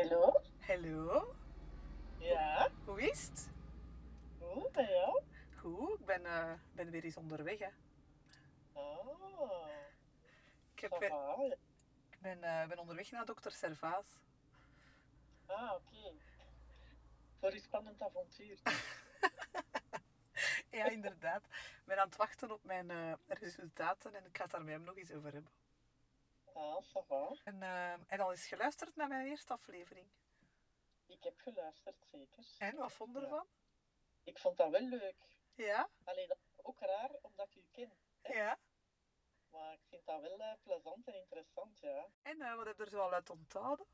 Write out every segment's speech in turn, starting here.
Hallo? Hallo, Ja? hoe is het? Goed, en jou? Goed, ik ben, eh, ben weer eens onderweg. Hè. Ah, Ik, heb, weer- ik ben, eh, ben onderweg naar dokter Servaas. Ah, oké. Voor een spannend avontuur. Ja, inderdaad. Ik ben aan het wachten op mijn eh, resultaten en ik ga het daar met hem nog eens over hebben. Ah, ça va. En, eh, en al eens geluisterd naar mijn eerste aflevering. Ik heb geluisterd, zeker. En wat vond je Ja. ervan? Ik vond dat wel leuk. Ja? Alleen dat is ook raar, omdat ik u ken. hè. Ja? Maar ik vind dat wel eh, plezant en interessant, ja. En eh, wat heb je er zo al uit onthouden?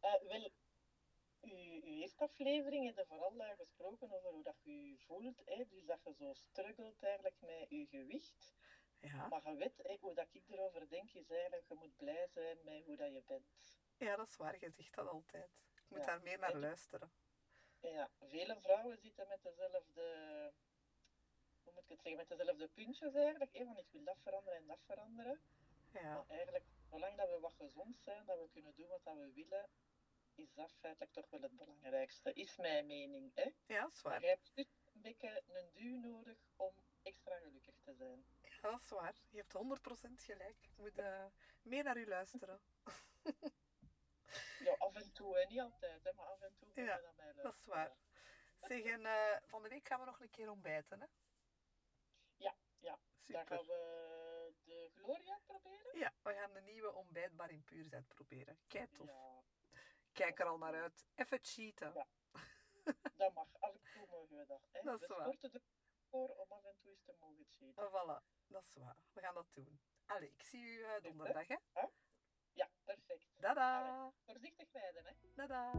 Eh, wel, uw, uw eerste aflevering heb je vooral gesproken over hoe dat je je voelt. Hè? Dus dat je zo struggelt eigenlijk met je gewicht. Ja. Maar je weet, hoe dat ik erover denk, is eigenlijk, je moet blij zijn met hoe dat je bent. ja, dat is waar. Je zegt dat altijd. Ik moet Ja. daar meer naar En- luisteren. Ja, vele vrouwen zitten met dezelfde, hoe moet ik het zeggen, met dezelfde puntjes eigenlijk. Van ik wil dat veranderen en dat veranderen. Ja. Maar eigenlijk, zolang dat we wat gezond zijn, dat we kunnen doen wat dat we willen, is dat feitelijk toch wel het belangrijkste. Is mijn mening. Hè? ja, dat is Maar waar. je hebt dus een beetje een duw nodig om extra gelukkig te zijn. Ja, dat is waar. Je hebt 100% gelijk. Ik moet eh, meer naar u luisteren. Ja, af en toe, hè? niet altijd, hè? maar af en toe je Ja, naar mij dat is waar. Zeg, en eh, van de week gaan we nog een keer ontbijten, hè? Ja, ja. Dan Super. gaan we de Gloria proberen. Ja, we gaan de nieuwe ontbijtbar in Puurs uitproberen. Kijk tof. Ja, Kijk er al naar uit. Even cheaten. Ja. dat mag. En toe mogen we dat. Hè? Dat is we waar. sporten ervoor om af en toe eens te mogen cheaten. Oh, voilà, dat is waar. We gaan dat doen. Allee, ik zie u eh, donderdag, hè? Ja, perfect. Dada! Voorzichtig rijden, hè. Dada!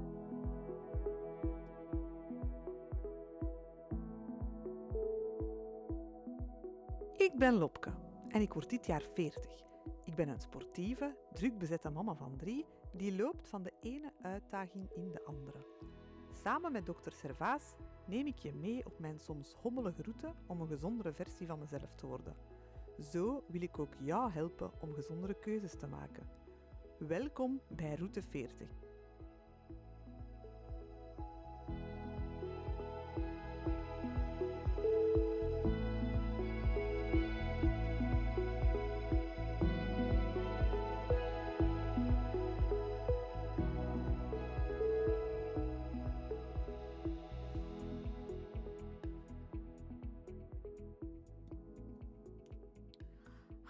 Ik ben Lopke en ik word dit jaar 40. Ik ben een sportieve, druk bezette mama van drie die loopt van de ene uitdaging in de andere. Samen met dokter Servaas neem ik je mee op mijn soms hommelige route om een gezondere versie van mezelf te worden. Zo wil ik ook jou helpen om gezondere keuzes te maken. Welkom bij Route 40.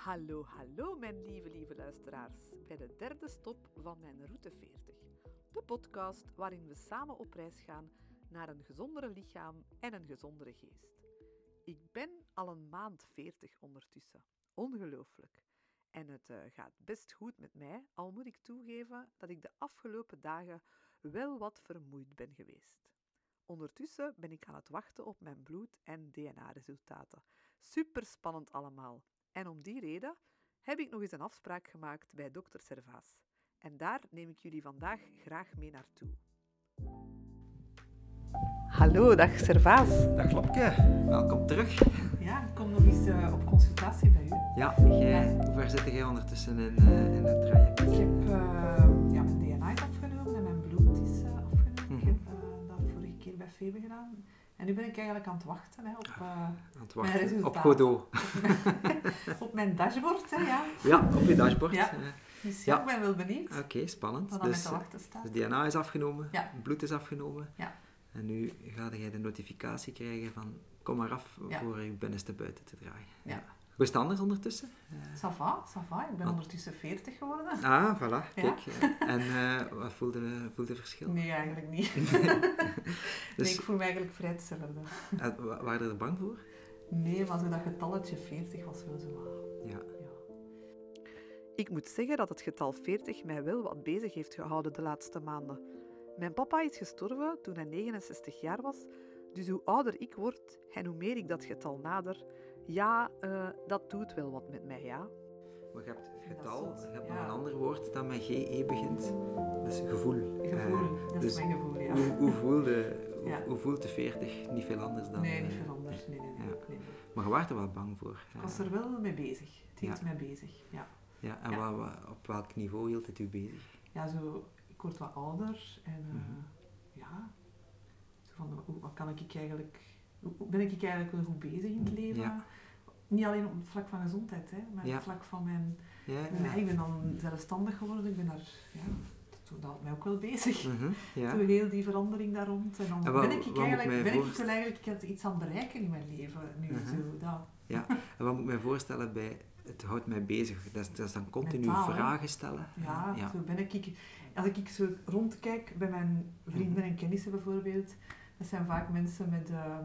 Hallo, hallo mijn lieve, lieve luisteraars, bij de derde stop van mijn Route 40. De podcast waarin we samen op reis gaan naar een gezondere lichaam en een gezondere geest. Ik ben al een maand 40 ondertussen. Ongelooflijk. En het eh, gaat best goed met mij, al moet ik toegeven dat ik de afgelopen dagen wel wat vermoeid ben geweest. Ondertussen ben ik aan het wachten op mijn bloed- en DNA-resultaten. Super spannend allemaal. En om die reden heb ik nog eens een afspraak gemaakt bij dokter Servaas. En daar neem ik jullie vandaag graag mee naartoe. Hallo, dag Servaas. Dag Lopke, welkom terug. Ja, ik kom nog eens eh, op consultatie bij u. Ja, jij, hoe ver zit jij ondertussen in, eh, in het traject? Ik heb eh, ja, mijn DNA is afgenomen en mijn bloed is afgenomen. Ik Mhm. heb dat vorige keer bij Febe gedaan. En nu ben ik eigenlijk aan het wachten hè, op, eh, Aan het wachten. Op Godot. op mijn dashboard. Hè, ja. Ja, op je dashboard. Ja. Eh, Dus ja, Ja. ik ben wel benieuwd Oké, spannend. wat Dus, eh, wachten staat. dus DNA is afgenomen, Ja. bloed is afgenomen. Ja. En nu ga jij de notificatie krijgen van kom maar af voor je binnenste buiten te draaien. Ja. Hoe is het anders ondertussen? Ça va, ça va. Ik ben ondertussen 40 geworden. Ah, voilà, kijk. eh, En eh, wat voelde, voelde verschil? Nee, eigenlijk niet. Dus Nee, ik voel me eigenlijk vrij hetzelfde. eh, wa- waren je er bang voor? Nee, maar zo dat getalletje 40 was wel zo Ja. Ja. Ik moet zeggen dat het getal 40 mij wel wat bezig heeft gehouden de laatste maanden. Mijn papa is gestorven toen hij 69 jaar was, dus hoe ouder ik word en hoe meer ik dat getal nader, ja, eh, dat doet wel wat met mij, ja. Maar je hebt getal, je hebt ja. nog een ander woord dat met GE begint. Dat is gevoel. Gevoel, Eh, dat dus is mijn gevoel, ja. Hoe, hoe, voelde, hoe, Ja. hoe voelt de 40? Niet veel anders dan. Nee, niet eh, veel anders. Nee, nee, nee. Ja. nee, nee. Maar je waart er wel bang voor. Ik was er wel mee bezig. Het hield Ja. mij bezig, ja. Ja, en Ja. wa- wa- op welk niveau hield het u bezig? Ja, zo... Ik word wat ouder en eh, Mhm. ja, zo van, hoe, wat kan ik eigenlijk, hoe, ben ik eigenlijk wel goed bezig in het leven? Ja. Niet alleen op het vlak van gezondheid, hè, maar op Ja. het vlak van mijn, Ja, mijn- ja. ik ben dan zelfstandig geworden, ik ben daar, ja, dat houdt mij ook wel bezig. Mhm, ja. Zo heel die verandering daar rond. En dan En wat- ben ik eigenlijk, ben ik wel eigenlijk had iets aan het bereiken in mijn leven nu. Mhm. Zo, dat. En wat moet ik mij voorstellen bij het houdt mij bezig? Dat is, dat is dan continu Mentaal, vragen stellen? Ja, ja. zo ben ik. Als ik zo rondkijk bij mijn vrienden en kennissen bijvoorbeeld, dat zijn vaak mensen met eh,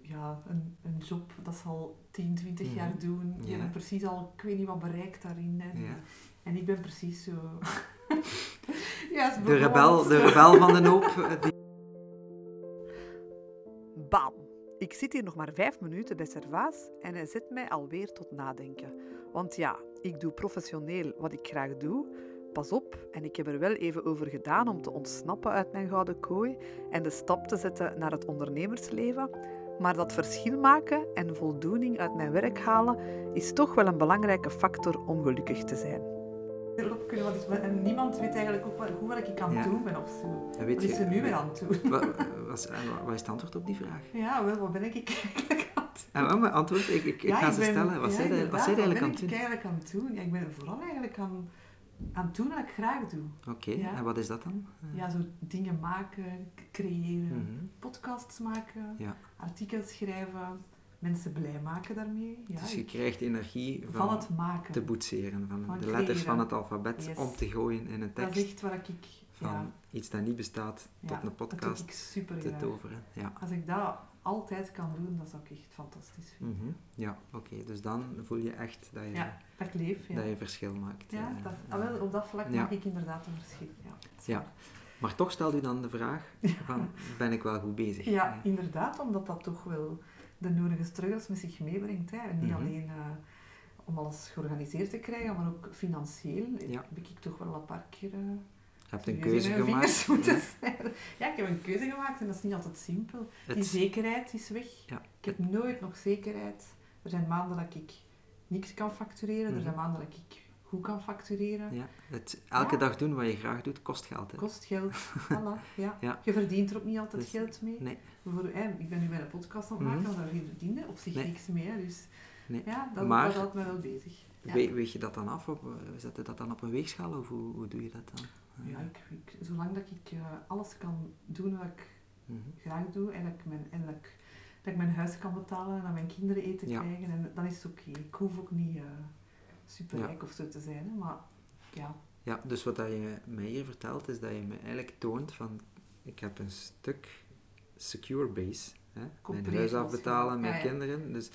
ja, een, een job dat ze al 10, 20 Mhm. jaar doen. Die Ja. hebben precies al, ik weet niet wat bereikt daarin. En, Ja. en ik ben precies zo. ja, De, rebel, de rebel van de hoop. eh, die- Bam! Ik zit hier nog maar vijf minuten bij Servaas en hij zet mij alweer tot nadenken. Want ja, ik doe professioneel wat ik graag doe. Pas op, en ik heb er wel even over gedaan om te ontsnappen uit mijn gouden kooi en de stap te zetten naar het ondernemersleven. Maar dat verschil maken en voldoening uit mijn werk halen is toch wel een belangrijke factor om gelukkig te zijn. En niemand weet eigenlijk ook wat, hoe wat ik aan Ja. het doen ben of zo. En weet Wat is je- er nu weer aan het doen? Wat, wat, is, wat is het antwoord op die vraag? Ja, wel, wat ben ik eigenlijk aan het doen? Mijn antwoord? Ik, ik, ik Ja, ga ze ben- stellen. Wat ja, zij de- wat inderdaad, zij eigenlijk aan wat het ben doen? ik eigenlijk aan het doen? Ja, ik ben vooral eigenlijk aan, aan het doen wat ik graag doe. Oké, Ja. en wat is dat dan? Ja, zo dingen maken, creëren, Mhm. podcasts maken, Ja. artikels schrijven, mensen blij maken daarmee. Ja, dus je ik- krijgt energie van van het maken. te boetseren, van, Van de letters creëren. van het alfabet Yes. om te gooien in een dat tekst. is echt waar ik... Van ja, iets dat niet bestaat tot een Dat podcast doe ik super te toveren. Ja, Als ik dat altijd kan doen, dat zou ik echt fantastisch vinden. Mhm. ja oké. Dus dan voel je echt dat je, Ja, dat ik leef. Ja, dat je verschil maakt. ja eh, dat, eh. ah, wel, op dat vlak maak ik inderdaad een verschil. Ja, is. Maar toch stelt u dan de vraag van, ben ik wel goed bezig? Ja, Eh, inderdaad, omdat dat toch wel de nodige struggles met zich meebrengt. Hè. En niet Mhm. alleen om alles georganiseerd te krijgen, maar ook financieel Ja. heb ik toch wel een paar keer hebt een keuze gemaakt. Ja, ik heb een keuze gemaakt en dat is niet altijd simpel. Die zekerheid is weg. Ja. Ik heb nooit nog zekerheid. Er zijn maanden dat ik niks kan factureren, er Mhm. zijn maanden dat ik goed kan factureren. ja, het, elke Ja. dag doen wat je graag doet, kost geld. Hè? Kost geld, voilà, ja. Ja. Je verdient er ook niet altijd Dus- geld mee. nee. Voor, ik ben nu bij een podcast aan het maken, Mhm. maar daar verdiende op zich Nee. niks mee. Hè, dus Nee. ja, dat, Maar- dat houdt me wel bezig. Ja, We- Weeg je dat dan af? Op, eh, zet je dat dan op een weegschaal of hoe, hoe doe je dat dan? Ja ik, ik, zolang dat ik eh, alles kan doen wat ik mhm. graag doe en dat ik mijn, en dat ik, dat ik mijn huis kan betalen en dat mijn kinderen eten Ja. krijgen, en dan is het oké. Ik hoef ook niet eh superrijk of zo te zijn, hè, maar ja. Ja, dus wat dat je mij hier vertelt, is dat je me eigenlijk toont van, ik heb een stuk secure base. Hè? Mijn Compleet huis afbetalen, mijn kinderen. Dus,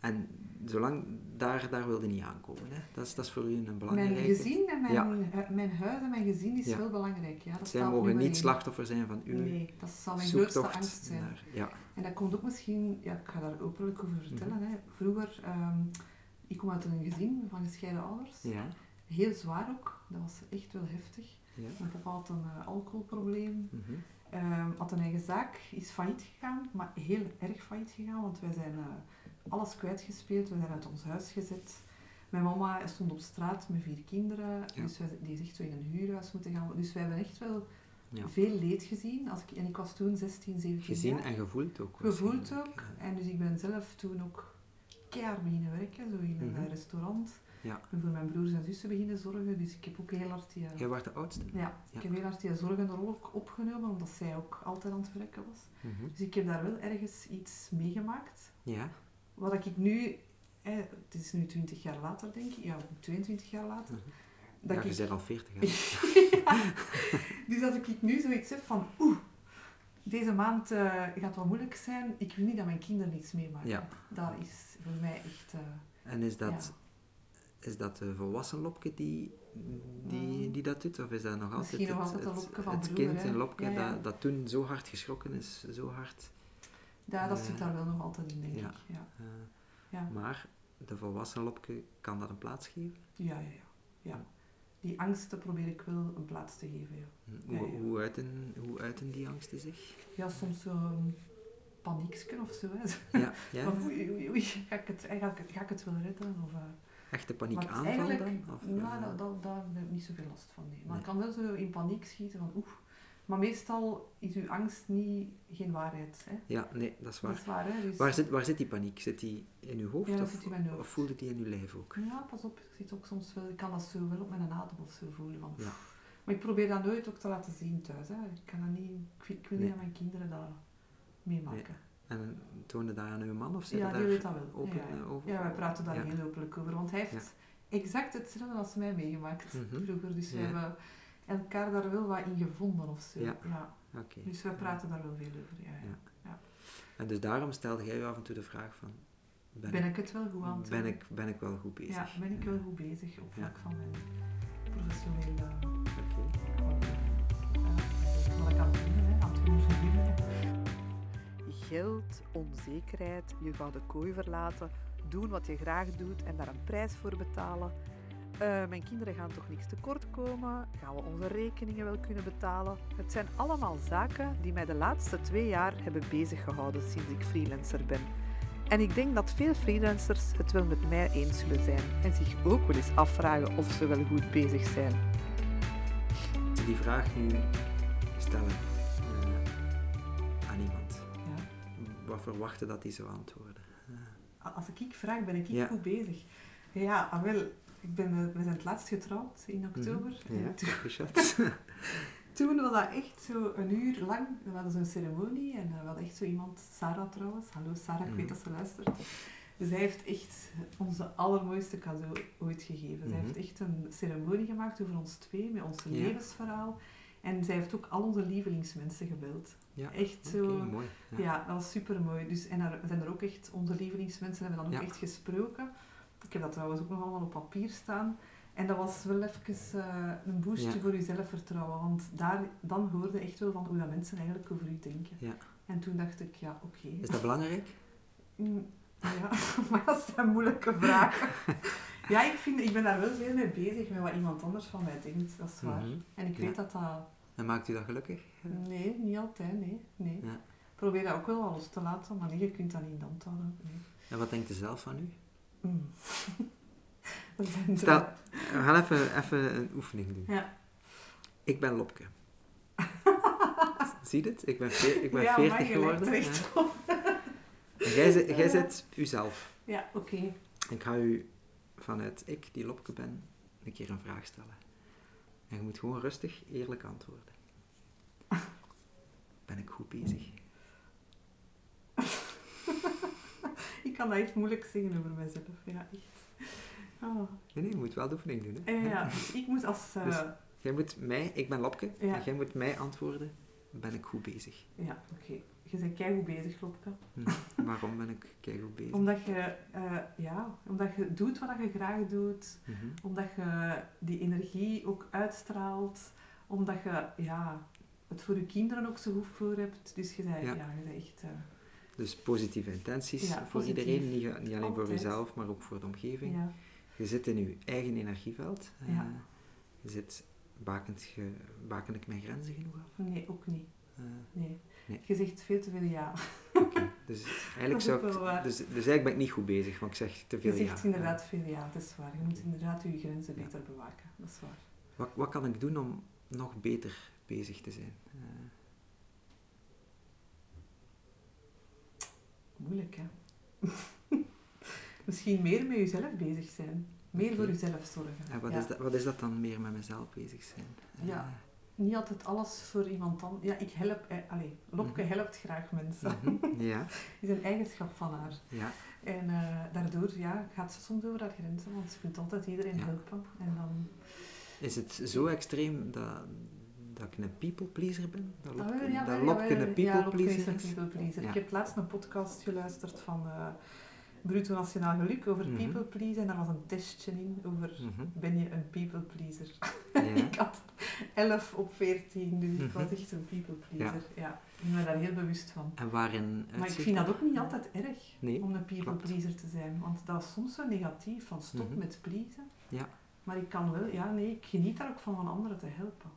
en zolang, daar, daar wilde niet aankomen. Hè? Dat, is, dat is voor u een belangrijke... Mijn gezin en mijn, Ja. mijn huis en mijn gezin is Ja. wel belangrijk. Ja, dat Zij mogen niet slachtoffer zijn van uw Nee, dat zal mijn grootste angst zijn. naar... Ja, En dat komt ook misschien, ja, ik ga daar openlijk over vertellen. Mhm. hè. Vroeger, ehm, ik kom uit een gezin van gescheiden ouders. ja, Heel zwaar ook, dat was echt wel heftig. ja. Mijn papa had een eh, alcoholprobleem, ehm, had een eigen zaak, is failliet gegaan, maar heel erg failliet gegaan, want wij zijn eh, alles kwijtgespeeld, we zijn uit ons huis gezet. Mijn mama stond op straat met vier kinderen, Ja. dus wij, die is echt zo in een huurhuis moeten gaan. Dus wij hebben echt wel Ja. veel leed gezien. Als ik, en ik was toen 16, 17 Gezien jaar. en gevoeld ook. Gevoeld ook. En dus ik ben zelf toen ook keihard beginnen werken, zo in een Mhm. restaurant. Ja. Ben voor mijn broers en zussen beginnen zorgen, dus ik heb ook heel hard die... eh, Jij was de oudste. ja, Ja. ik heb heel hard die zorgende rol ook opgenomen, omdat zij ook altijd aan het werken was. Mhm. Dus ik heb daar wel ergens iets meegemaakt. Ja. Wat ik nu... Eh, het is nu 20 jaar later, denk ik. Ja, 22 jaar later. Mhm. Dat ja, je ik, bent al 40 hè. Ja. Dus als ik nu zoiets heb van... Oeh, deze maand eh, gaat wat moeilijk zijn. Ik wil niet dat mijn kinderen iets meemaken. Ja. Dat is voor mij echt... eh, En is dat, is dat de volwassen Lopke die, die, Mm. die dat doet? Of is dat nog altijd Misschien nog het, altijd het, het vroeger, kind hè? in Lopke. Dat, dat toen zo hard geschrokken is, zo hard? Ja, dat Eh, zit daar wel nog altijd in, denk ik. Ja. eh, Ja. Maar de volwassen Lopke kan dat een plaats geven? Ja, ja, ja. ja. Die angsten probeer ik wel een plaats te geven, ja. Hoe, Ja, ja. Hoe, uiten, hoe uiten die angsten zich? Ja, soms zo'n paniekje of zo, hè. Ja, ja? Van, oei, oei, oei, ga ik het, ga ik, het- ga ik het wel redden? Of, eh, echte paniekaanval dan? Of, nou, dat, dat, daar heb ik niet zoveel last van. Nee. Maar Nee. ik kan wel zo in paniek schieten van oeh. Maar meestal is uw angst niet, geen waarheid. Hè? Ja, nee, dat is Dat waar. is waar, hè? Dus, Waar zit, waar zit die paniek? Zit die in uw hoofd Ja, dat of, zit in mijn hoofd. of voelde die in uw lijf ook? Ja, pas op, ik zit ook soms wel, ik kan dat zo wel op mijn adem of zo voelen. Van, Ja. Maar ik probeer dat nooit ook te laten zien thuis. Hè. Ik, kan dat niet, ik, wil- ik wil niet dat mijn kinderen dat meemaken. En toonde dat aan uw man of zit Ja, daar die weet dat wel. open ja, ja. eh, over? Ja, wij praten daar Ja. heel openlijk over. Want hij heeft exact hetzelfde als mij meegemaakt Mhm. vroeger. Dus we hebben elkaar daar wel wat in gevonden of zo. Ja. Ja. Oké. Dus wij praten daar wel veel over. Ja, ja. Ja. En dus daarom stelde jij u af en toe de vraag van... Ben, Ben ik het wel goed aan het ben doen? ik, ben ik wel goed bezig? Ja, ben ik wel goed bezig op Ja. vlak van mijn professionele... Oké. Wat ik aan het doen ben, hè, aan het doen verdienen. Geld, onzekerheid, je gouden kooi verlaten, doen wat je graag doet en daar een prijs voor betalen. Eh, mijn kinderen gaan toch niks tekort komen? Gaan we onze rekeningen wel kunnen betalen? Het zijn allemaal zaken die mij de laatste twee jaar hebben bezig gehouden sinds ik freelancer ben. En ik denk dat veel freelancers het wel met mij eens zullen zijn en zich ook wel eens afvragen of ze wel goed bezig zijn. Die vraag nu stellen eh, aan iemand. Ja. Wat verwachten dat hij zou antwoorden? Als ik ik vraag, ben ik Ja. goed bezig? Ja, ah, wel, ik ben, eh, we zijn het laatst getrouwd in oktober. Mhm. Ja, En toen, toen was dat echt zo een uur lang. We hadden zo'n ceremonie en eh, we hadden echt zo iemand, Sarah trouwens. Hallo Sarah, ik weet Mhm. dat ze luistert. Zij heeft echt onze allermooiste cadeau ooit gegeven. Zij Mhm. heeft echt een ceremonie gemaakt over ons twee, met ons Ja. levensverhaal. En zij heeft ook al onze lievelingsmensen gebeld. Ja, Echt zo... mooi. Ja. Ja. dat was super mooi. Dus, en er zijn er ook echt, onze lievelingsmensen hebben dan ook Ja. echt gesproken. Ik heb dat trouwens ook nog allemaal op papier staan. En dat was wel even eh, een boostje Ja. voor je zelfvertrouwen. Want daar, dan hoorde je echt wel van hoe dat mensen eigenlijk over u denken. Ja. En toen dacht ik, ja, oké. Is dat belangrijk? Mm, Ja, maar dat zijn moeilijke vragen. ja, ik, vind, ik ben daar wel veel mee bezig, met wat iemand anders van mij denkt. Dat is waar. Mhm. En ik Ja. weet dat dat... En maakt u dat gelukkig? Nee, niet altijd, nee. nee. Ja. Probeer dat ook wel los te laten, maar nee, je kunt dat niet in de hand houden. Nee. En wat denkt u zelf van u? Mm. Stel, we gaan even, even een oefening doen. Ja. Ik ben Lopke. Zie je het? Ik ben, veer- ik ben ja, 40 maar je lijkt geworden. op. En jij, zit- jij Ja. zit uzelf. Ja, oké. Ik ga u vanuit ik, die Lopke ben, een keer een vraag stellen. En je moet gewoon rustig, eerlijk antwoorden. Ben ik goed bezig? Ik kan dat echt moeilijk zeggen over mezelf. Ja, echt. Oh. Nee, nee, je moet wel de oefening doen. Hè? Eh, ja, dus ik moet als... eh, Dus- Jij moet mij, ik ben Lopke, Ja. en jij moet mij antwoorden, ben ik goed bezig? Ja, oké. Je bent keigoed bezig, Lopke. Hm. Waarom ben ik keigoed bezig? Omdat je, eh, ja, omdat je doet wat je graag doet. Mhm. Omdat je die energie ook uitstraalt. Omdat je ja, het voor je kinderen ook zo goed voor hebt. Dus je bent, Ja. ja. je bent echt... eh, Dus positieve intenties Ja, voor positief. iedereen, niet, niet alleen voor jezelf, maar ook voor de omgeving. ja. Je zit in je eigen energieveld. eh, Ja. je zit, bakend, ge, baken ik mijn grenzen genoeg af? Nee, ook niet. Eh, Nee. Nee. Je zegt veel te veel ja. Oké, dus eigenlijk zou ik, dus, dus eigenlijk ben ik niet goed bezig, want ik zeg te veel Je zegt ja. inderdaad veel ja, dat is waar. Je moet inderdaad je grenzen Ja. beter bewaken. Dat is waar. Wat, wat kan ik doen om nog beter bezig te zijn? Eh, Moeilijk, hè? Misschien meer met jezelf bezig zijn. Meer voor jezelf zorgen. en wat, Ja. is dat, wat is dat dan meer met mezelf bezig zijn? Ja. Niet altijd alles voor iemand anders. Ja, ik help... Eh, allee, Lopke Mhm. helpt graag mensen. mhm, ja, is een eigenschap van haar. ja. En eh, daardoor ja, gaat ze soms over haar grenzen, want ze kunt altijd iedereen Ja. helpen. En dan... Is het zo extreem dat, dat ik een people pleaser ben? Dat Ah, Lopke, wel, ja, dat wel, Lopke jawel. een people ja, pleaser is? people pleaser. Ik heb laatst een podcast geluisterd van eh Bruto Nationaal Geluk over Mhm. people pleasen. En daar was een testje in over Mhm, ben je een people pleaser. ja. ik had 11 op 14, dus ik was Mhm. echt een people pleaser. Ja. ik ben daar heel bewust van. En waarin Maar ik vind dat ook niet altijd erg Nee, om een people klopt. pleaser te zijn. Want dat is soms zo negatief, van stop met pleasen. Ja. Maar ik kan wel, ja nee, ik geniet daar ook van van anderen te helpen.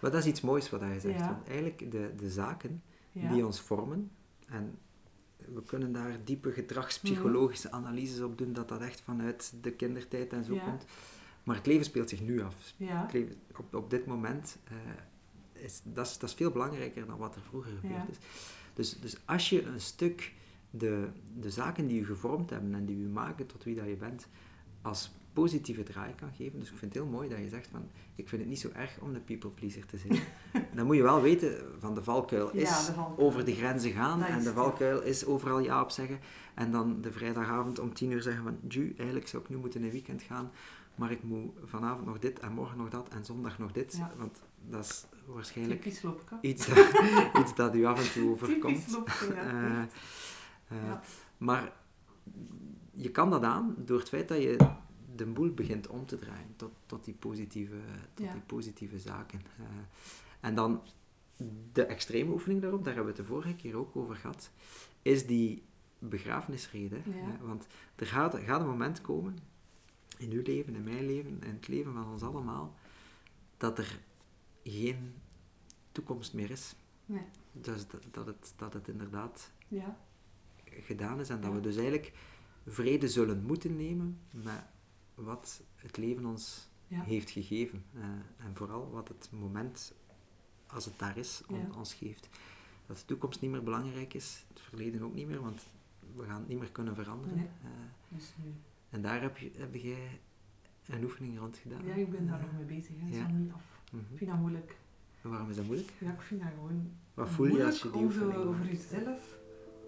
Maar dat is iets moois wat hij zegt. Ja. Want eigenlijk de, de zaken Ja. die ons vormen, en we kunnen daar diepe gedragspsychologische analyses op doen, dat dat echt vanuit de kindertijd en zo Ja. komt. Maar het leven speelt zich nu af. Leven, op, op dit moment eh, is dat, is dat is veel belangrijker dan wat er vroeger gebeurd is. Dus, dus als je een stuk de, de zaken die je gevormd hebben en die je maken tot wie dat je bent, als positieve draai kan geven. Dus ik vind het heel mooi dat je zegt van, ik vind het niet zo erg om de people pleaser te zijn. Dan moet je wel weten, van de valkuil Ja, is de valkuil. over de grenzen gaan Dat en de valkuil is overal ja op zeggen. En dan de vrijdagavond om tien uur zeggen van, ju, eigenlijk zou ik nu moeten in een weekend gaan, maar ik moet vanavond nog dit en morgen nog dat en zondag nog dit. Ja. Want dat is waarschijnlijk iets dat, iets dat u af en toe overkomt. Typisch Lopke, ja. Eh, eh, Ja. Maar je kan dat aan door het feit dat je de boel begint om te draaien tot, tot, die, positieve, tot Ja. die positieve zaken. Eh, en dan de extreme oefening daarop, daar hebben we het de vorige keer ook over gehad, is die begrafenisrede. Ja. hè. Want er gaat, gaat een moment komen, in uw leven, in mijn leven, in het leven van ons allemaal, dat er geen toekomst meer is. Nee. Dus dat, dat, het, dat het inderdaad Ja. gedaan is en dat we dus eigenlijk vrede zullen moeten nemen met wat het leven ons Ja. heeft gegeven. Eh, en vooral wat het moment, als het daar is, on- Ja. ons geeft. Dat de toekomst niet meer belangrijk is, het verleden ook niet meer, want we gaan het niet meer kunnen veranderen. Nee. Eh, Dus nu. en daar heb, je, heb jij een oefening rond gedaan. Ja, ik ben daar Eh, nog mee bezig. Hè. Dat is ja. nog niet af. mhm. Ik vind dat moeilijk. En waarom is dat moeilijk? Ja, ik vind dat gewoon Wat voel je als je die oefening over jezelf...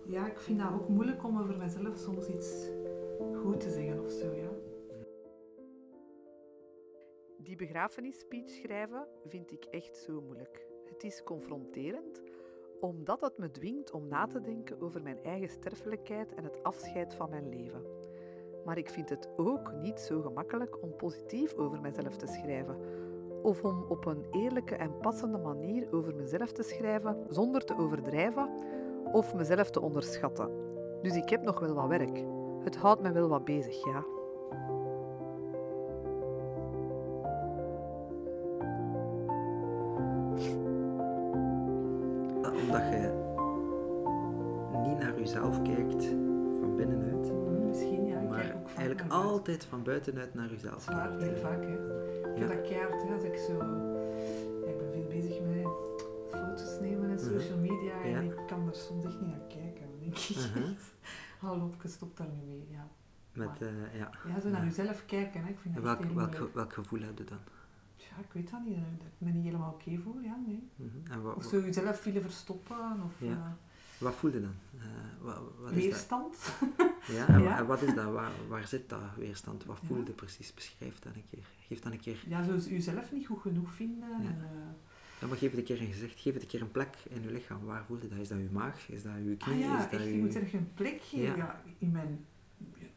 Ja, ik vind dat ook moeilijk om over mezelf soms iets goed te zeggen of zo, ja. Die begrafenisspeech schrijven vind ik echt zo moeilijk. Het is confronterend, omdat het me dwingt om na te denken over mijn eigen sterfelijkheid en het afscheid van mijn leven. Maar ik vind het ook niet zo gemakkelijk om positief over mezelf te schrijven, of om op een eerlijke en passende manier over mezelf te schrijven zonder te overdrijven of mezelf te onderschatten. Dus ik heb nog wel wat werk. Het houdt me wel wat bezig, ja. Naar jezelf kijkt van binnenuit, Misschien, ja. Ik maar kijk ook vaak eigenlijk altijd van buitenuit naar jezelf Zwaar, kijkt. heel vaak, hè. Ik Ja. dat keihard. Als ik zo... Ja, ik ben veel bezig met foto's nemen en Mhm. social media en ik kan daar soms echt niet naar kijken. Dan denk ik, hou op, je stopt daar nu mee, ja. Met, eh, ja. Ja, zo naar jezelf kijken, hè. Ik vind dat welk, heel welk, gevoel heb je dan? Ja, ik weet dat niet, dat ik me niet helemaal oké voel, ja, nee. Mhm. Of zo jezelf willen verstoppen, of Ja. eh, wat voel je dan? Eh, wat, wat is dat? weerstand. Ja, en, Ja. en wat is dat? Waar, waar zit dat weerstand? Wat voel Ja. je precies? Beschrijf dat een keer. Geef dat een keer. Ja, zo jezelf niet goed genoeg vinden. Ja. En, eh, Ja, maar geef het een keer een gezicht. Geef het een keer een plek in je lichaam. Waar voel je dat? Is dat je maag? Is dat je ah knie? ja, is dat echt, je je... moet er een plek geven. Ja. Ja. in mijn,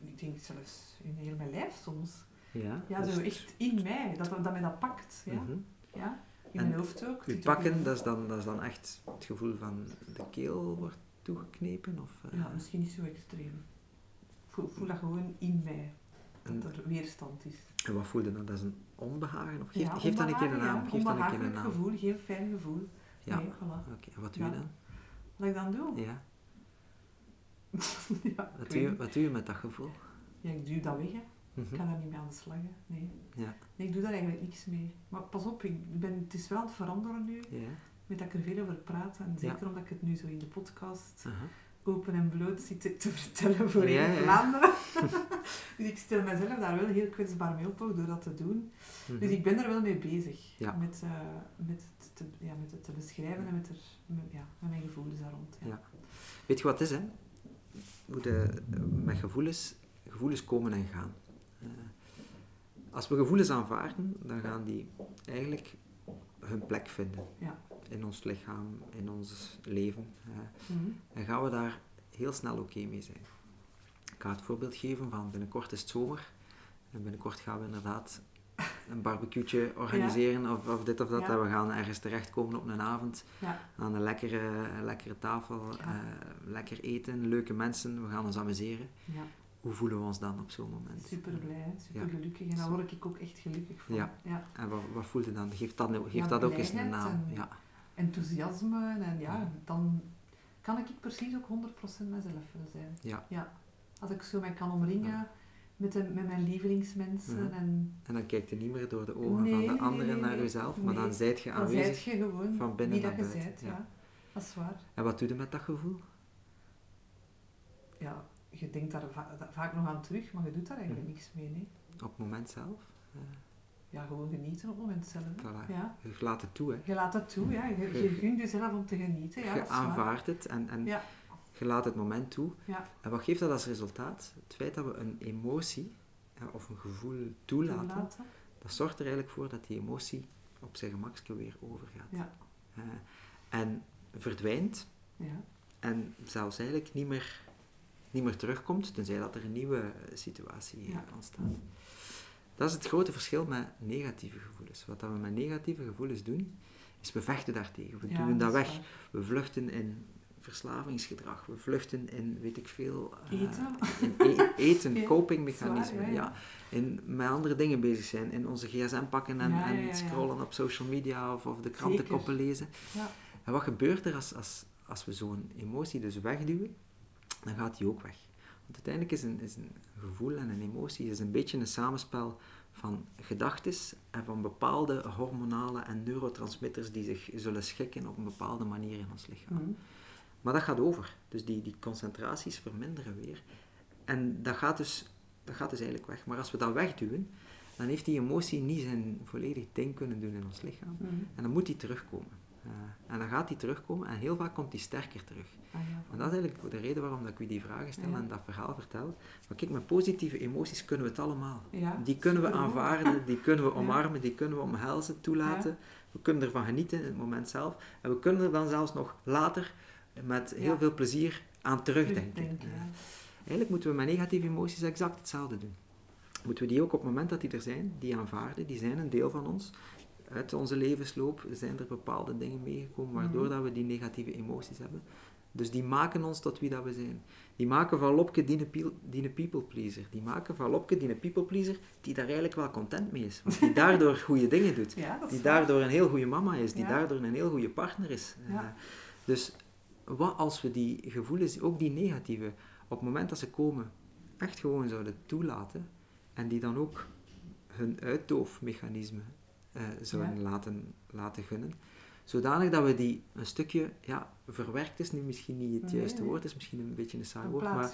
ik denk zelfs in heel mijn lijf soms. Ja, Ja, dus- zo echt in mij, dat, dat mij dat pakt. Ja, Mhm. ja. In En mijn hoofd ook. Je in pakken, dat is, dan, dat is dan echt het gevoel van de keel wordt toegeknepen? Of, eh, Ja, misschien niet zo extreem. Ik voel, voel dat gewoon in mij, dat er weerstand is. en wat voel je dan? Dat is een onbehagen? Of geef, ja, geef dan een keer een naam. Ja, Geef dan een keer een naam. gevoel, geen fijn gevoel. Ja. Nee, voilà. Oké, en wat doe je Ja. dan? Wat ik dan doe? Ja. ja, Wat doe, je, wat doe je met dat gevoel? Ja, ik duw dat weg, hè. Mhm. Ik kan daar niet mee aan de slag, hè. Nee. Ja. nee. Ik doe daar eigenlijk niks mee. Maar pas op, ik ben, het is wel aan het veranderen nu, Ja. met dat ik er veel over praat. En Ja. zeker omdat ik het nu zo in de podcast open en bloot zit te- te vertellen voor Ja, heel ja. Vlaanderen. dus ik stel mezelf daar wel heel kwetsbaar mee op, ook, door dat te doen. Mhm. Dus ik ben er wel mee bezig. Met, eh, met, het te, ja, met het te beschrijven en met, er, met, ja, met mijn gevoelens daar rond. Ja. Ja. Weet je wat het is, hè? Hoe de, met gevoelens, gevoelens komen en gaan. Eh, als we gevoelens aanvaarden, dan gaan die eigenlijk hun plek vinden. Ja. In ons lichaam, in ons leven. Mhm. en gaan we daar heel snel oké mee zijn. Ik ga het voorbeeld geven van binnenkort is het zomer. En binnenkort gaan we inderdaad een barbecueetje organiseren of, of dit of dat. Ja. En we gaan ergens terechtkomen op een avond Ja. aan een lekkere, een lekkere tafel, eh, lekker eten, leuke mensen, we gaan ons amuseren. Hoe voelen we ons dan op zo'n moment? super blij, super gelukkig. En daar word ik ook echt gelukkig van. Ja. Ja. En wat, wat voel je dan? Geef dat, dat ook eens een naam. en- Ja. Enthousiasme en ja, dan kan ik precies ook 100% mezelf willen zijn. Ja. ja. Als ik zo mij kan omringen met, de, met mijn lievelingsmensen en En dan kijkt je niet meer door de ogen Nee, van de anderen nee, naar jezelf, maar dan zijt je dan zijt aanwezig. je gewoon van binnen wie dat naar je buiten, zijt. Ja. ja. Dat is waar. En wat doe je met dat gevoel? Ja, je denkt daar va- da- vaak nog aan terug, maar je doet daar eigenlijk Mhm. niks mee. Nee. Op het moment zelf? Ja, gewoon genieten op het moment zelf. Voilà. Ja. Je laat het toe, hè. Je laat het toe, ja. Je, je Je- gunt jezelf om te genieten. Ja, je aanvaardt het en, en Ja. je laat het moment toe. Ja. En wat geeft dat als resultaat? Het feit dat we een emotie of een gevoel toelaten, Toelaten. dat zorgt er eigenlijk voor dat die emotie op zijn gemakske weer overgaat. Ja. En verdwijnt Ja. en zelfs eigenlijk niet meer, niet meer terugkomt, tenzij dat er een nieuwe situatie Ja. eh, ontstaat. Dat is het grote verschil met negatieve gevoelens. Wat dat we met negatieve gevoelens doen, is we vechten daartegen. We Ja, duwen dat weg. waar. We vluchten in verslavingsgedrag. We vluchten in, weet ik veel... eh, Eten. in e- eten, Ja, copingmechanismen. zwaar, ja, ja, ja. In met andere dingen bezig zijn. In onze gsm pakken en, Ja, en ja, ja, ja. scrollen op social media of, of de krantenkoppen lezen. Ja. En wat gebeurt er als, als, als we zo'n emotie dus wegduwen? Dan gaat die ook weg. Want uiteindelijk is een, is een gevoel en een emotie is een beetje een samenspel van gedachten en van bepaalde hormonale en neurotransmitters die zich zullen schikken op een bepaalde manier in ons lichaam. Mhm. Maar dat gaat over. Dus die, die concentraties verminderen weer. En dat gaat, dus, dat gaat dus eigenlijk weg. Maar als we dat wegduwen, dan heeft die emotie niet zijn volledig ding kunnen doen in ons lichaam. Mhm. En dan moet die terugkomen. Eh, en dan gaat die terugkomen en heel vaak komt die sterker terug. Ah, ja, En dat is eigenlijk de reden waarom dat ik u die vragen stel Ja. en dat verhaal vertel. Maar kijk, met positieve emoties kunnen we het allemaal. Ja, Die kunnen we aanvaarden, die kunnen we omarmen, die kunnen we omhelzen, toelaten. We kunnen ervan genieten in het moment zelf. En we kunnen er dan zelfs nog later met heel veel plezier aan terugdenken. Eigenlijk moeten we met negatieve emoties exact hetzelfde doen. Moeten we die ook op het moment dat die er zijn, die aanvaarden, die zijn een deel van ons. Uit onze levensloop zijn er bepaalde dingen meegekomen waardoor Mhm. dat we die negatieve emoties hebben. Dus die maken ons tot wie dat we zijn. Die maken van Lopke die een, people pleaser. Die maken van Lopke die een people pleaser die daar eigenlijk wel content mee is. Want die daardoor goede dingen doet. Ja, Die daardoor een heel goede mama is. Die Ja. daardoor een heel goede partner is. Ja. Eh, dus wat als we die gevoelens, ook die negatieve, op het moment dat ze komen, echt gewoon zouden toelaten en die dan ook hun uitdoofmechanisme eh, zouden Ja. laten, laten gunnen, zodanig dat we die een stukje, ja, verwerkt is nu misschien niet het juiste nee. woord, is misschien een beetje een saai woord, maar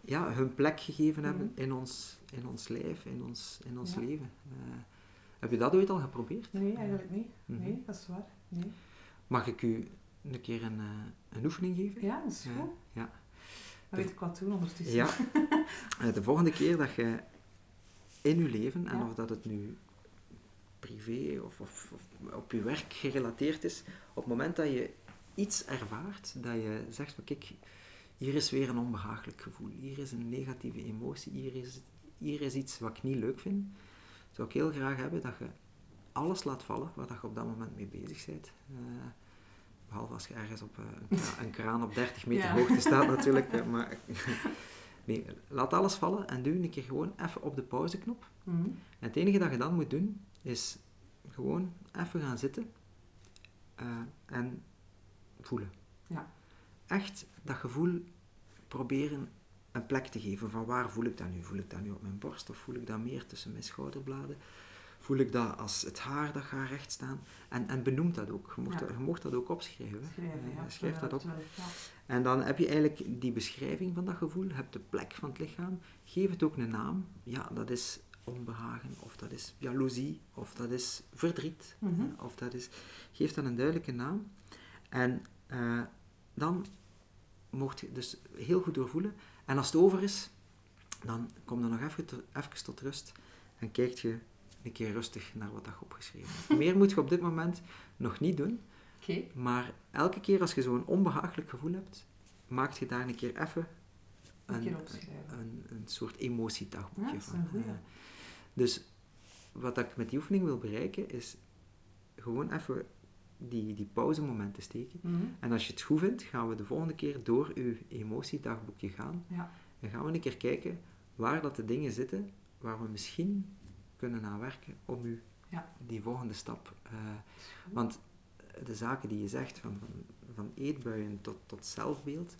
ja, hun plek gegeven hebben Mhm. in, ons, in ons lijf, in ons, in ons Ja. leven. Eh, heb je dat ooit al geprobeerd? Nee, eigenlijk niet. Mhm. Nee, dat is waar. Nee. Mag ik u een keer een, eh, een oefening geven? Ja, dat is goed. ja. Dan weet ik wat doen ondertussen. Ja. De volgende keer dat je in je leven, en Ja. of dat het nu privé of, of, of op je werk gerelateerd is, op het moment dat je iets ervaart, dat je zegt van kijk, hier is weer een onbehagelijk gevoel, hier is een negatieve emotie, hier is, hier is iets wat ik niet leuk vind, zou ik heel graag hebben dat je alles laat vallen waar dat je op dat moment mee bezig bent. Eh, behalve als je ergens op eh, een, kra- een kraan op 30 meter Ja. hoogte staat natuurlijk. maar nee, laat alles vallen en duw een keer gewoon even op de pauzeknop. Mhm. En het enige dat je dan moet doen, is gewoon even gaan zitten eh, en voelen. Ja. Echt dat gevoel proberen een plek te geven. Van waar voel ik dat nu? Voel ik dat nu op mijn borst of voel ik dat meer tussen mijn schouderbladen? Voel ik dat als het haar dat gaat recht staan? En, en benoem dat ook. Je mocht, Ja. dat, je mocht dat ook opschrijven. Schrijven, Eh, ja. schrijf dat op. En dan heb je eigenlijk die beschrijving van dat gevoel, je hebt de plek van het lichaam, geef het ook een naam. Ja, dat is onbehagen, of dat is jaloezie, of dat is verdriet, Mhm. eh, of dat is... Geef dan een duidelijke naam. En eh, dan mocht je dus heel goed doorvoelen. En als het over is, dan kom dan nog even, even tot rust en kijk je een keer rustig naar wat dat je opgeschreven hebt. Meer moet je op dit moment nog niet doen. Maar elke keer als je zo'n onbehagelijk gevoel hebt, maak je daar een keer even Een een, soort emotiedagboekje Ja, van. Dus wat ik met die oefening wil bereiken, is gewoon even die, die pauzemomenten steken. Mhm. En als je het goed vindt, gaan we de volgende keer door uw emotiedagboekje gaan. Ja. En gaan we een keer kijken waar dat de dingen zitten waar we misschien kunnen aan werken om u Ja. die volgende stap. eh, want de zaken die je zegt, van, van van eetbuien tot, tot zelfbeeld,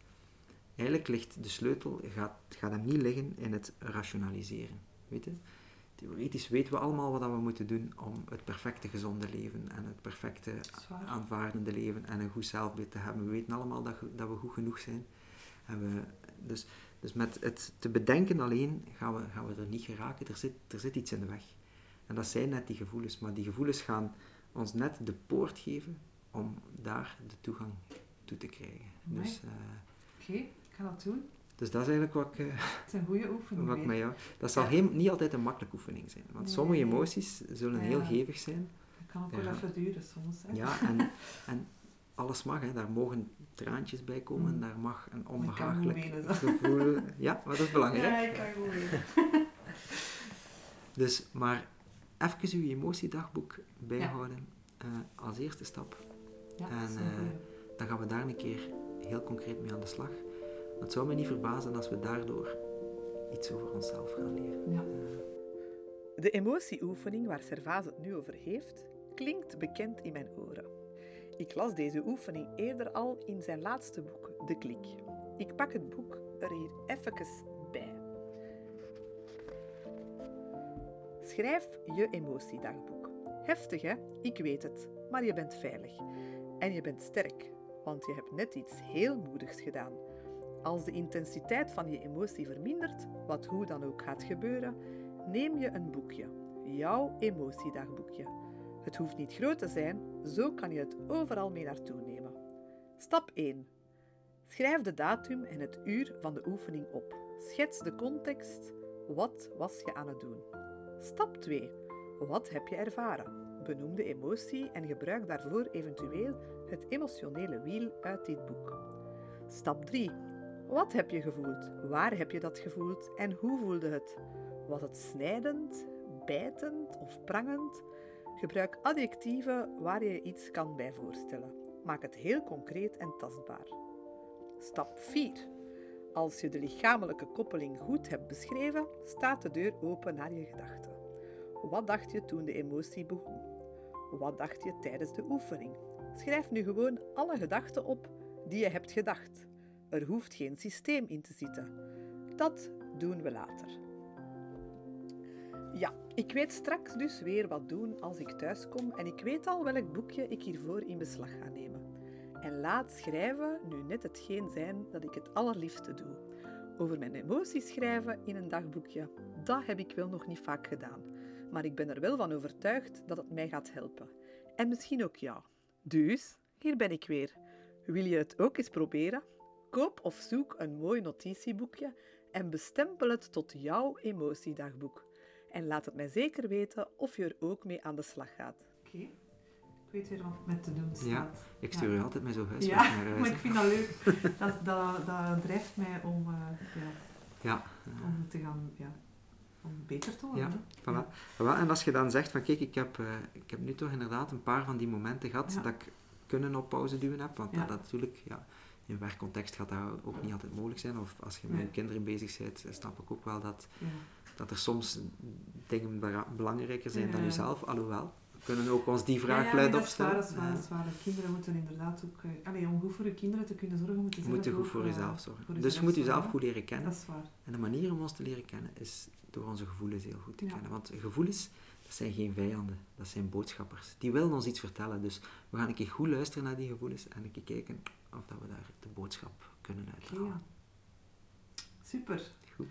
eigenlijk ligt de sleutel, gaat, gaat hem niet liggen in het rationaliseren. Weet je? Theoretisch weten we allemaal wat we moeten doen om het perfecte gezonde leven en het perfecte aanvaardende leven en een goed zelfbeeld te hebben. We weten allemaal dat, dat we goed genoeg zijn. En we, dus, dus met het te bedenken alleen gaan we, gaan we er niet geraken. Er zit, er zit iets in de weg. En dat zijn net die gevoelens. Maar die gevoelens gaan ons net de poort geven om daar de toegang toe te krijgen. Dus, uh, Oké, ik ga dat doen. Dus dat is eigenlijk wat ik... Uh, het is een goede oefening. Wat jou, dat zal geen, niet altijd een makkelijke oefening zijn. Want sommige emoties zullen heel hevig zijn. Dat kan ook wel even duren soms. Hè? Ja, en, en alles mag. Hè. Daar mogen traantjes bij komen. Mm. Daar mag een onbehagelijk gevoel... Ja, maar dat is belangrijk. Ja, ik kan gewoon Dus, maar even uw emotiedagboek bijhouden ja. uh, als eerste stap. Ja, en uh, dan gaan we daar een keer heel concreet mee aan de slag. Het zou me niet verbazen als we daardoor iets over onszelf gaan leren. Ja. De emotieoefening waar Servaas het nu over heeft, klinkt bekend in mijn oren. Ik las deze oefening eerder al in zijn laatste boek, De Klik. Ik pak het boek er hier even bij. Schrijf je emotiedagboek. Heftig hè? Ik weet het, maar je bent veilig. En je bent sterk, want je hebt net iets heel moedigs gedaan. Als de intensiteit van je emotie vermindert, wat hoe dan ook gaat gebeuren, neem je een boekje, jouw emotiedagboekje. Het hoeft niet groot te zijn, zo kan je het overal mee naartoe nemen. Stap 1. Schrijf de datum en het uur van de oefening op. Schets de context. Wat was je aan het doen? Stap 2. Wat heb je ervaren? Benoem de emotie en gebruik daarvoor eventueel het emotionele wiel uit dit boek. Stap 3. Wat heb je gevoeld? Waar heb je dat gevoeld en hoe voelde het? Was het snijdend, bijtend of prangend? Gebruik adjectieven waar je iets kan bij voorstellen. Maak het heel concreet en tastbaar. Stap 4. Als je de lichamelijke koppeling goed hebt beschreven, staat de deur open naar je gedachten. Wat dacht je toen de emotie begon? Wat dacht je tijdens de oefening? Schrijf nu gewoon alle gedachten op die je hebt gedacht. Er hoeft geen systeem in te zitten. Dat doen we later. Ja, ik weet straks dus weer wat doen als ik thuis kom en ik weet al welk boekje ik hiervoor in beslag ga nemen. En laat schrijven nu net hetgeen zijn dat ik het allerliefste doe. Over mijn emoties schrijven in een dagboekje, dat heb ik wel nog niet vaak gedaan. Maar ik ben er wel van overtuigd dat het mij gaat helpen. En misschien ook jou. Dus, hier ben ik weer. Wil je het ook eens proberen? Koop of zoek een mooi notitieboekje en bestempel het tot jouw emotiedagboek. En laat het mij zeker weten of je er ook mee aan de slag gaat. Oké. Ik weet weer wat met te doen staat. Ja, ik stuur je altijd met zo'n huiswerk ja, naar huis. maar ik vind dat leuk. dat, dat, dat drijft mij om, uh, ja, ja. om te gaan... Ja, om beter te worden. Ja, voilà. Ja. En als je dan zegt van kijk, ik heb, uh, ik heb nu toch inderdaad een paar van die momenten gehad dat ik kunnen op pauze duwen heb, want dat, dat natuurlijk... Ja, in werkcontext gaat dat ook niet altijd mogelijk zijn. Of als je met je kinderen bezig bent, snap ik ook wel dat, dat er soms dingen belangrijker zijn dan jezelf. Alhoewel, we kunnen ook ons die vraag ja, luid dat opstellen. Is waar, dat is waar. Kinderen moeten inderdaad ook... Uh, allee, om goed voor je kinderen te kunnen zorgen, moeten je moet goed voor jezelf zorgen. Voor dus je moet jezelf goed leren kennen. Dat is waar. En de manier om ons te leren kennen is door onze gevoelens heel goed te kennen. Want gevoelens, dat zijn geen vijanden, dat zijn boodschappers. Die willen ons iets vertellen. Dus we gaan een keer goed luisteren naar die gevoelens en een keer kijken of dat we daar de boodschap kunnen uithalen. Ja. Super. Goed.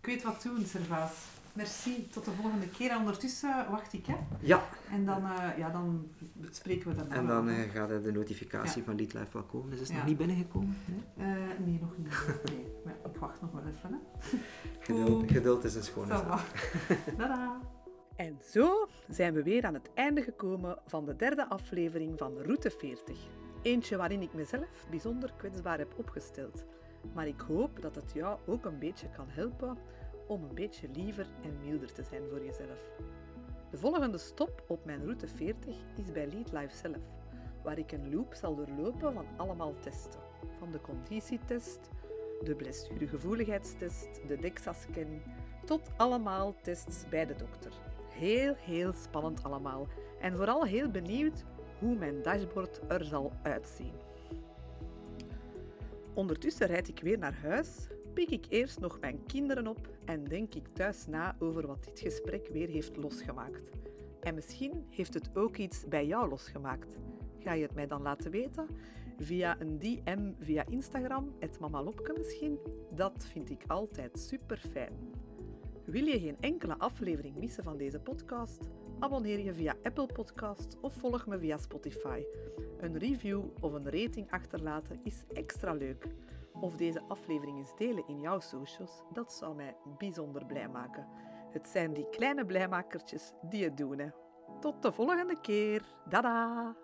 Ik weet wat doen, Servaas. Merci. Tot de volgende keer. En ondertussen wacht ik, hè? Ja. En dan, uh, ja, dan spreken we daarna. En dan uh, gaat de notificatie ja. van Lead Life wel komen. Dus is het ja. nog niet binnengekomen? Nee, uh, nee nog niet. Nee. Maar ik wacht nog wel even, hè. Geduld, geduld is een schone zaak. Tada. En zo zijn we weer aan het einde gekomen van de derde aflevering van Route 40. Eentje waarin ik mezelf bijzonder kwetsbaar heb opgesteld. Maar ik hoop dat het jou ook een beetje kan helpen om een beetje liever en milder te zijn voor jezelf. De volgende stop op mijn route 40 is bij Lead Life zelf, waar ik een loop zal doorlopen van allemaal testen. Van de conditietest, de blessuregevoeligheidstest, de DEXA-scan, tot allemaal tests bij de dokter. Heel, heel spannend allemaal. En vooral heel benieuwd hoe mijn dashboard er zal uitzien. Ondertussen rijd ik weer naar huis, pik ik eerst nog mijn kinderen op en denk ik thuis na over wat dit gesprek weer heeft losgemaakt. En misschien heeft het ook iets bij jou losgemaakt. Ga je het mij dan laten weten? Via een DM via Instagram, het mamalopke misschien? Dat vind ik altijd super fijn. Wil je geen enkele aflevering missen van deze podcast? Abonneer je via Apple Podcasts of volg me via Spotify. Een review of een rating achterlaten is extra leuk. Of deze aflevering eens delen in jouw socials, dat zou mij bijzonder blij maken. Het zijn die kleine blijmakertjes die het doen. Hè. Tot de volgende keer. Dada!